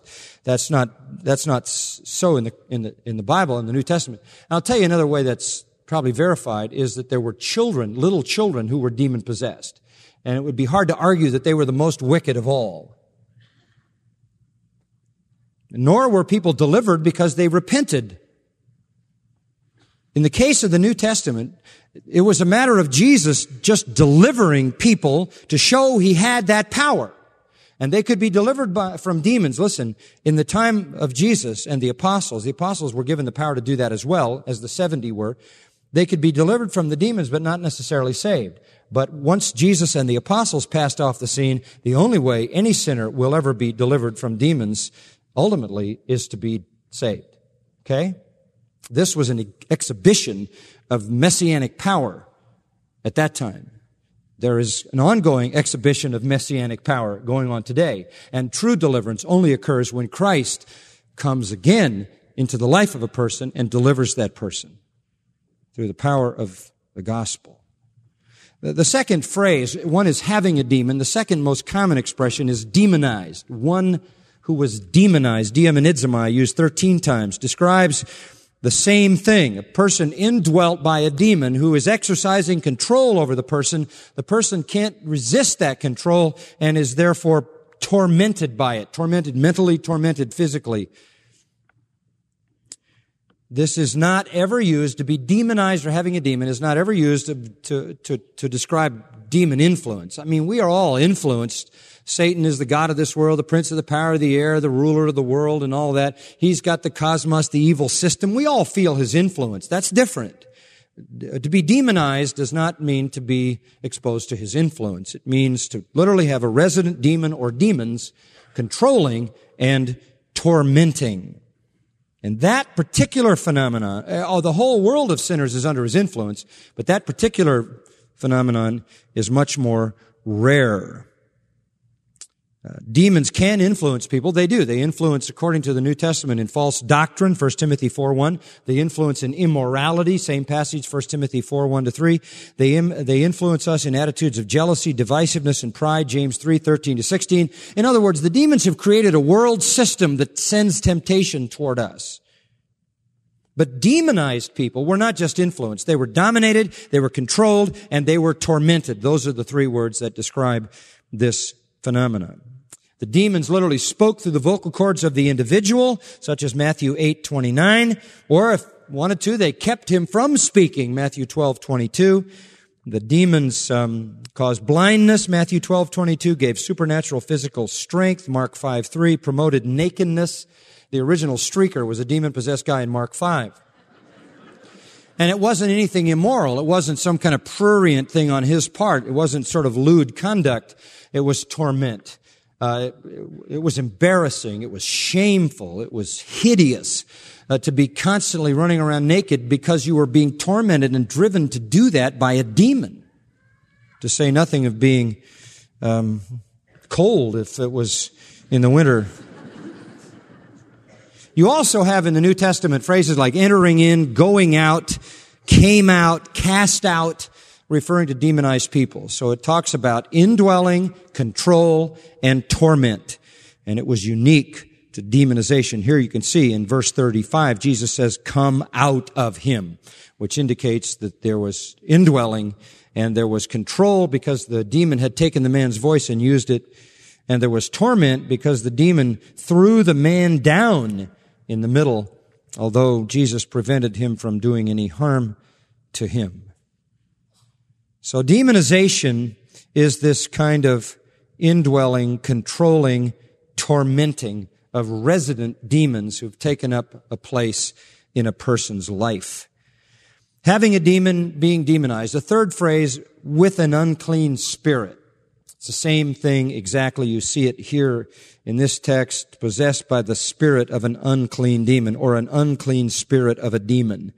That's not, that's not so in the, in the, in the Bible, in the New Testament. And I'll tell you another way that's probably verified is that there were children, little children who were demon possessed. And it would be hard to argue that they were the most wicked of all. Nor were people delivered because they repented. In the case of the New Testament, it was a matter of Jesus just delivering people to show he had that power. And they could be delivered by, from demons. Listen, in the time of Jesus and the apostles, the apostles were given the power to do that as well as the 70 were. They could be delivered from the demons, but not necessarily saved. But once Jesus and the apostles passed off the scene, the only way any sinner will ever be delivered from demons ultimately is to be saved. Okay? This was an exhibition of messianic power at that time. There is an ongoing exhibition of messianic power going on today. And true deliverance only occurs when Christ comes again into the life of a person and delivers that person through the power of the gospel. The second phrase, one is having a demon. The second most common expression is demonized. One who was demonized, demonizomai, used 13 times, describes the same thing. A person indwelt by a demon who is exercising control over the person. The person can't resist that control and is therefore tormented by it. Tormented mentally, tormented physically. This is not ever used to be demonized or having a demon is not ever used to, to, to, to describe demon influence. I mean, we are all influenced Satan is the God of this world, the prince of the power of the air, the ruler of the world and all that. He's got the cosmos, the evil system. We all feel his influence. That's different. to be demonized does not mean to be exposed to his influence. It means to literally have a resident demon or demons controlling and tormenting. And that particular phenomenon, eh, oh, the whole world of sinners is under his influence, but that particular phenomenon is much more rare. Uh, demons can influence people. They do. They influence, according to the New Testament, in false doctrine, 1 Timothy 4 1. They influence in immorality, same passage, 1 Timothy 4 1 to 3. They, Im- they influence us in attitudes of jealousy, divisiveness, and pride, James 3 13 to 16. In other words, the demons have created a world system that sends temptation toward us. But demonized people were not just influenced. They were dominated, they were controlled, and they were tormented. Those are the three words that describe this phenomenon. The demons literally spoke through the vocal cords of the individual, such as Matthew 8, 29, or if wanted to, they kept him from speaking, Matthew 12, 22. The demons um, caused blindness, Matthew 12, 22, gave supernatural physical strength, Mark 5, 3, promoted nakedness. The original streaker was a demon-possessed guy in Mark 5. And it wasn't anything immoral. It wasn't some kind of prurient thing on his part. It wasn't sort of lewd conduct. It was torment. Uh, it, it, was embarrassing. It was shameful. It was hideous uh, to be constantly running around naked because you were being tormented and driven to do that by a demon. To say nothing of being um, cold if it was in the winter. You also have in the New Testament phrases like entering in, going out, came out, cast out referring to demonized people. So it talks about indwelling, control, and torment. And it was unique to demonization. Here you can see in verse 35, Jesus says, come out of him, which indicates that there was indwelling and there was control because the demon had taken the man's voice and used it. And there was torment because the demon threw the man down in the middle, although Jesus prevented him from doing any harm to him. So demonization is this kind of indwelling, controlling, tormenting of resident demons who've taken up a place in a person's life. Having a demon being demonized. The third phrase, with an unclean spirit. It's the same thing exactly. You see it here in this text, possessed by the spirit of an unclean demon or an unclean spirit of a demon.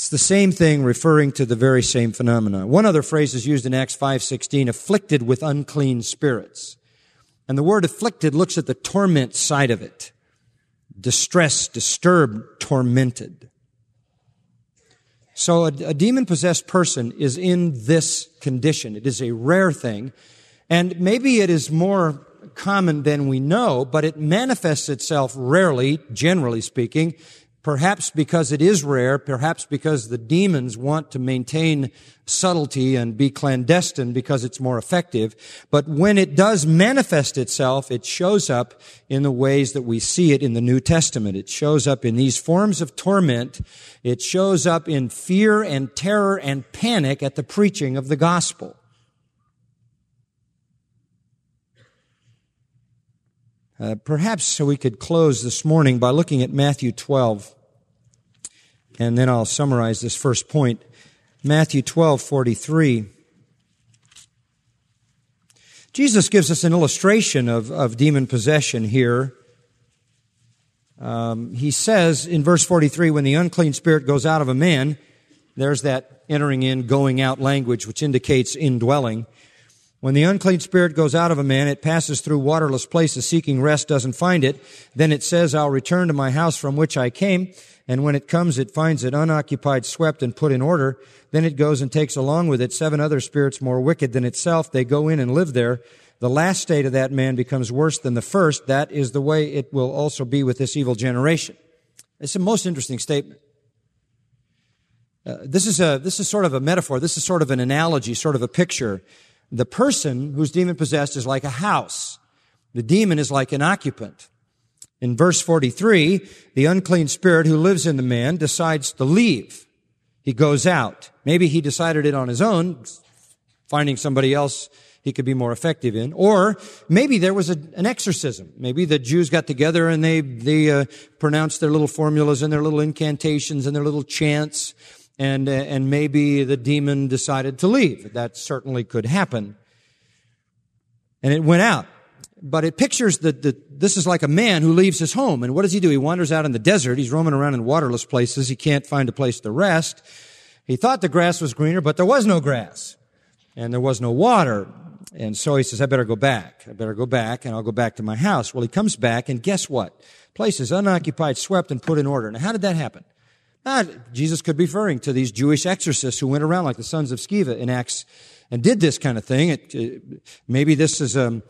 It's the same thing referring to the very same phenomena. One other phrase is used in Acts 5:16, afflicted with unclean spirits. And the word afflicted looks at the torment side of it. Distressed, disturbed, tormented. So a, a demon possessed person is in this condition. It is a rare thing. And maybe it is more common than we know, but it manifests itself rarely, generally speaking, Perhaps because it is rare, perhaps because the demons want to maintain subtlety and be clandestine because it's more effective. But when it does manifest itself, it shows up in the ways that we see it in the New Testament. It shows up in these forms of torment. It shows up in fear and terror and panic at the preaching of the gospel. Uh, perhaps we could close this morning by looking at Matthew 12. And then I'll summarize this first point. Matthew 12, 43. Jesus gives us an illustration of, of demon possession here. Um, he says in verse 43, when the unclean spirit goes out of a man, there's that entering in, going out language, which indicates indwelling. When the unclean spirit goes out of a man, it passes through waterless places seeking rest, doesn't find it. Then it says, I'll return to my house from which I came. And when it comes, it finds it unoccupied, swept, and put in order. Then it goes and takes along with it seven other spirits more wicked than itself. They go in and live there. The last state of that man becomes worse than the first. That is the way it will also be with this evil generation. It's a most interesting statement. Uh, this is a, this is sort of a metaphor. This is sort of an analogy, sort of a picture the person who's demon possessed is like a house. The demon is like an occupant. In verse 43, the unclean spirit who lives in the man decides to leave. He goes out. Maybe he decided it on his own, finding somebody else he could be more effective in. Or maybe there was a, an exorcism. Maybe the Jews got together and they, they uh, pronounced their little formulas and their little incantations and their little chants and, uh, and maybe the demon decided to leave. That certainly could happen. And it went out. But it pictures that the, this is like a man who leaves his home. And what does he do? He wanders out in the desert. He's roaming around in waterless places. He can't find a place to rest. He thought the grass was greener, but there was no grass. And there was no water. And so he says, I better go back. I better go back and I'll go back to my house. Well, he comes back and guess what? Place is unoccupied, swept, and put in order. Now, how did that happen? Now, Jesus could be referring to these Jewish exorcists who went around like the sons of Sceva in Acts and did this kind of thing. It, maybe this is um,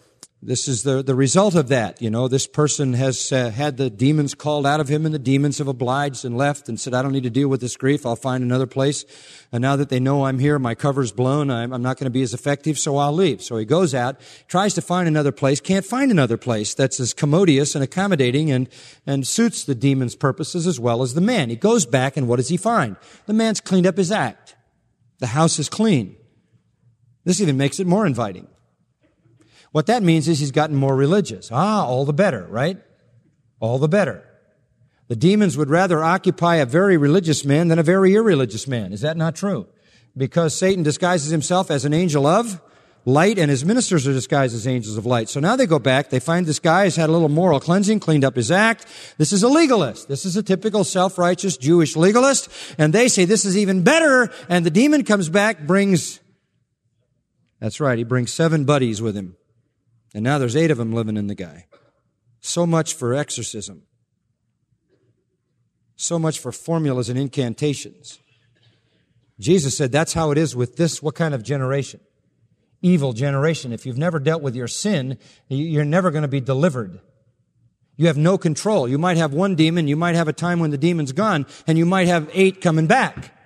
this is the, the result of that. You know, this person has uh, had the demons called out of him and the demons have obliged and left and said, I don't need to deal with this grief. I'll find another place. And now that they know I'm here, my cover's blown. I'm, I'm not going to be as effective, so I'll leave. So he goes out, tries to find another place, can't find another place that's as commodious and accommodating and, and suits the demon's purposes as well as the man. He goes back and what does he find? The man's cleaned up his act. The house is clean. This even makes it more inviting. What that means is he's gotten more religious. Ah, all the better, right? All the better. The demons would rather occupy a very religious man than a very irreligious man. Is that not true? Because Satan disguises himself as an angel of light and his ministers are disguised as angels of light. So now they go back, they find this guy has had a little moral cleansing, cleaned up his act. This is a legalist. This is a typical self-righteous Jewish legalist. And they say this is even better. And the demon comes back, brings, that's right, he brings seven buddies with him. And now there's eight of them living in the guy. So much for exorcism. So much for formulas and incantations. Jesus said that's how it is with this, what kind of generation? Evil generation. If you've never dealt with your sin, you're never going to be delivered. You have no control. You might have one demon, you might have a time when the demon's gone, and you might have eight coming back.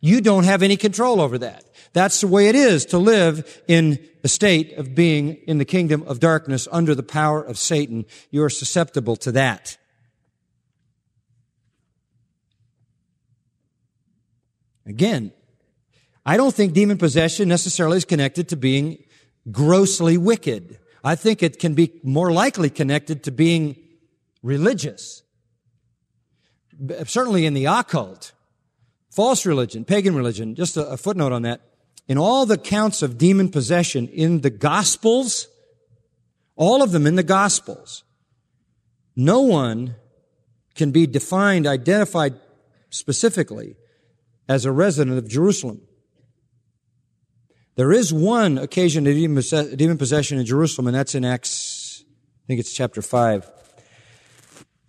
You don't have any control over that. That's the way it is to live in a state of being in the kingdom of darkness under the power of Satan. You are susceptible to that. Again, I don't think demon possession necessarily is connected to being grossly wicked. I think it can be more likely connected to being religious. Certainly in the occult, false religion, pagan religion, just a, a footnote on that in all the counts of demon possession in the Gospels, all of them in the Gospels, no one can be defined, identified specifically as a resident of Jerusalem. There is one occasion of demon possession in Jerusalem, and that's in Acts, I think it's chapter 5.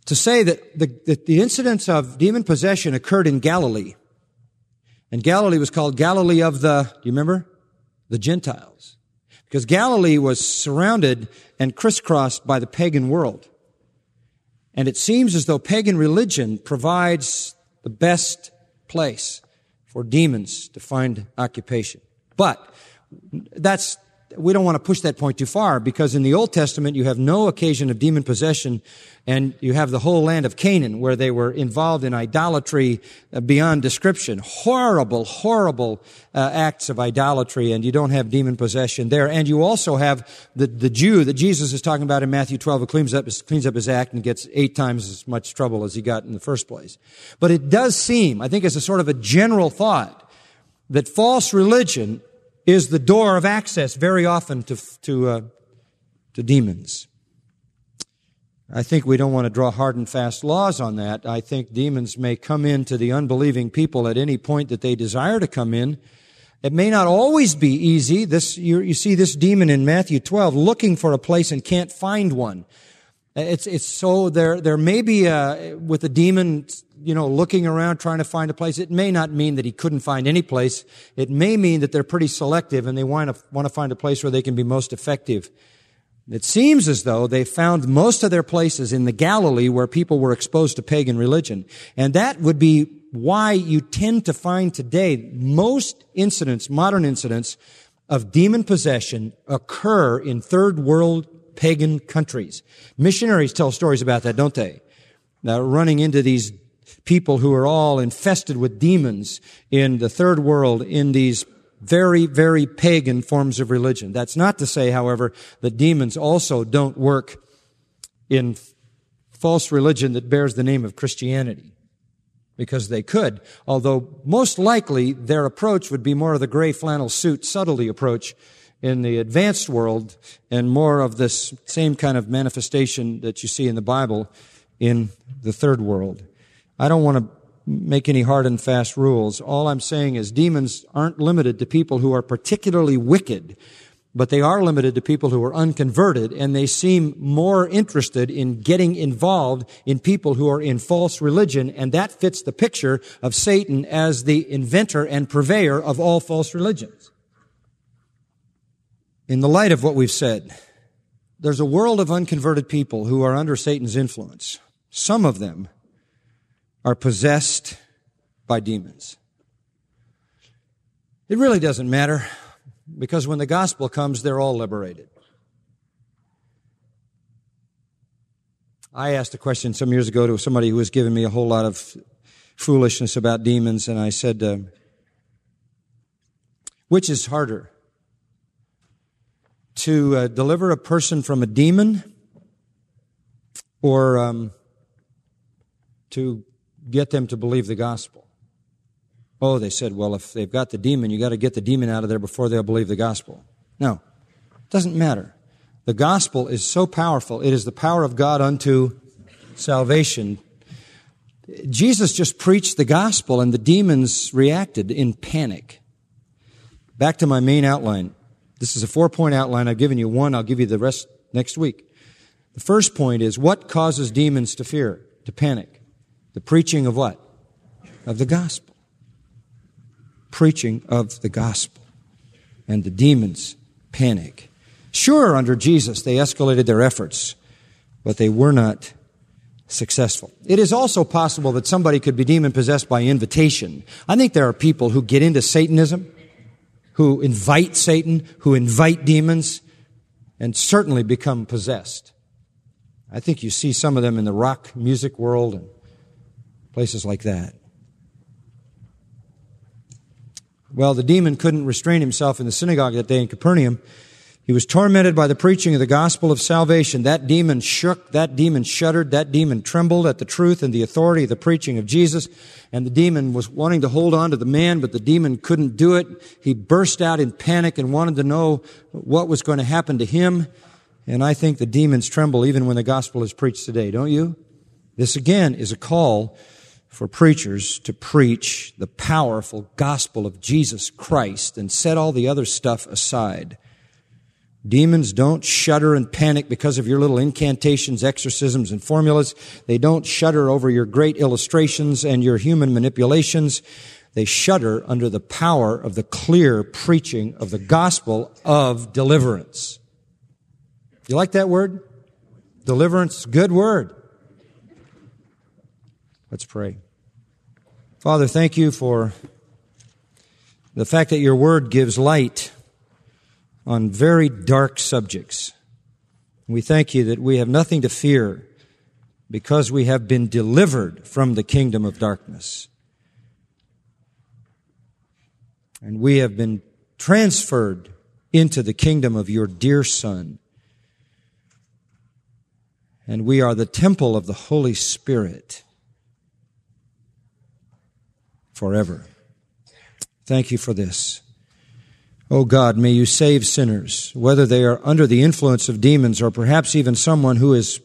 To say that the, that the incidents of demon possession occurred in Galilee and Galilee was called Galilee of the, do you remember? The Gentiles. Because Galilee was surrounded and crisscrossed by the pagan world. And it seems as though pagan religion provides the best place for demons to find occupation. But that's we don't want to push that point too far because in the Old Testament you have no occasion of demon possession and you have the whole land of Canaan where they were involved in idolatry uh, beyond description. Horrible, horrible uh, acts of idolatry and you don't have demon possession there. And you also have the, the Jew that Jesus is talking about in Matthew 12 who cleans up, his, cleans up his act and gets eight times as much trouble as he got in the first place. But it does seem, I think as a sort of a general thought, that false religion is the door of access very often to, to, uh, to demons. I think we don't want to draw hard and fast laws on that. I think demons may come into the unbelieving people at any point that they desire to come in. It may not always be easy. This, you, you see this demon in Matthew 12 looking for a place and can't find one. It's, it's so there, there may be a, with a demon, you know, looking around trying to find a place. It may not mean that he couldn't find any place. It may mean that they're pretty selective and they want to, want to find a place where they can be most effective. It seems as though they found most of their places in the Galilee where people were exposed to pagan religion. And that would be why you tend to find today most incidents, modern incidents of demon possession occur in third world pagan countries. Missionaries tell stories about that, don't they? Now, running into these people who are all infested with demons in the third world in these very, very pagan forms of religion. That's not to say, however, that demons also don't work in false religion that bears the name of Christianity. because they could, although most likely their approach would be more of the gray flannel suit subtlety approach in the advanced world and more of this same kind of manifestation that you see in the Bible in the third world. I don't want to make any hard and fast rules. All I'm saying is demons aren't limited to people who are particularly wicked but they are limited to people who are unconverted and they seem more interested in getting involved in people who are in false religion and that fits the picture of Satan as the inventor and purveyor of all false religions. In the light of what we've said, there's a world of unconverted people who are under Satan's influence. Some of them are possessed by demons. It really doesn't matter because when the gospel comes, they're all liberated. I asked a question some years ago to somebody who was giving me a whole lot of foolishness about demons, and I said, uh, which is harder? To uh, deliver a person from a demon or um, to get them to believe the gospel? Oh, they said, well, if they've got the demon, you got to get the demon out of there before they'll believe the gospel. No, it doesn't matter. The gospel is so powerful. It is the power of God unto salvation. Jesus just preached the gospel and the demons reacted in panic. Back to my main outline. This is a four point outline. I've given you one. I'll give you the rest next week. The first point is what causes demons to fear, to panic? The preaching of what? Of the gospel preaching of the gospel. And the demons panic. Sure, under Jesus, they escalated their efforts, but they were not successful. It is also possible that somebody could be demon possessed by invitation. I think there are people who get into Satanism, who invite Satan, who invite demons, and certainly become possessed. I think you see some of them in the rock music world and places like that. Well, the demon couldn't restrain himself in the synagogue that day in Capernaum. He was tormented by the preaching of the gospel of salvation. That demon shook, that demon shuddered, that demon trembled at the truth and the authority of the preaching of Jesus. And the demon was wanting to hold on to the man, but the demon couldn't do it. He burst out in panic and wanted to know what was going to happen to him. And I think the demons tremble even when the gospel is preached today, don't you? This again is a call for preachers to preach the powerful gospel of Jesus Christ and set all the other stuff aside. Demons don't shudder and panic because of your little incantations, exorcisms, and formulas. They don't shudder over your great illustrations and your human manipulations. They shudder under the power of the clear preaching of the gospel of deliverance. You like that word? Deliverance, good word. Let's pray. Father, thank you for the fact that your word gives light on very dark subjects. We thank you that we have nothing to fear because we have been delivered from the kingdom of darkness. And we have been transferred into the kingdom of your dear Son. And we are the temple of the Holy Spirit forever. Thank you for this. Oh God, may you save sinners, whether they are under the influence of demons or perhaps even someone who is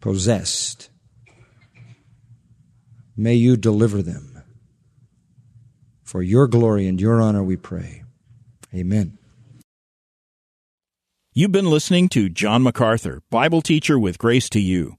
possessed. May you deliver them. For your glory and your honor we pray. Amen. You've been listening to John MacArthur, Bible teacher with Grace to You.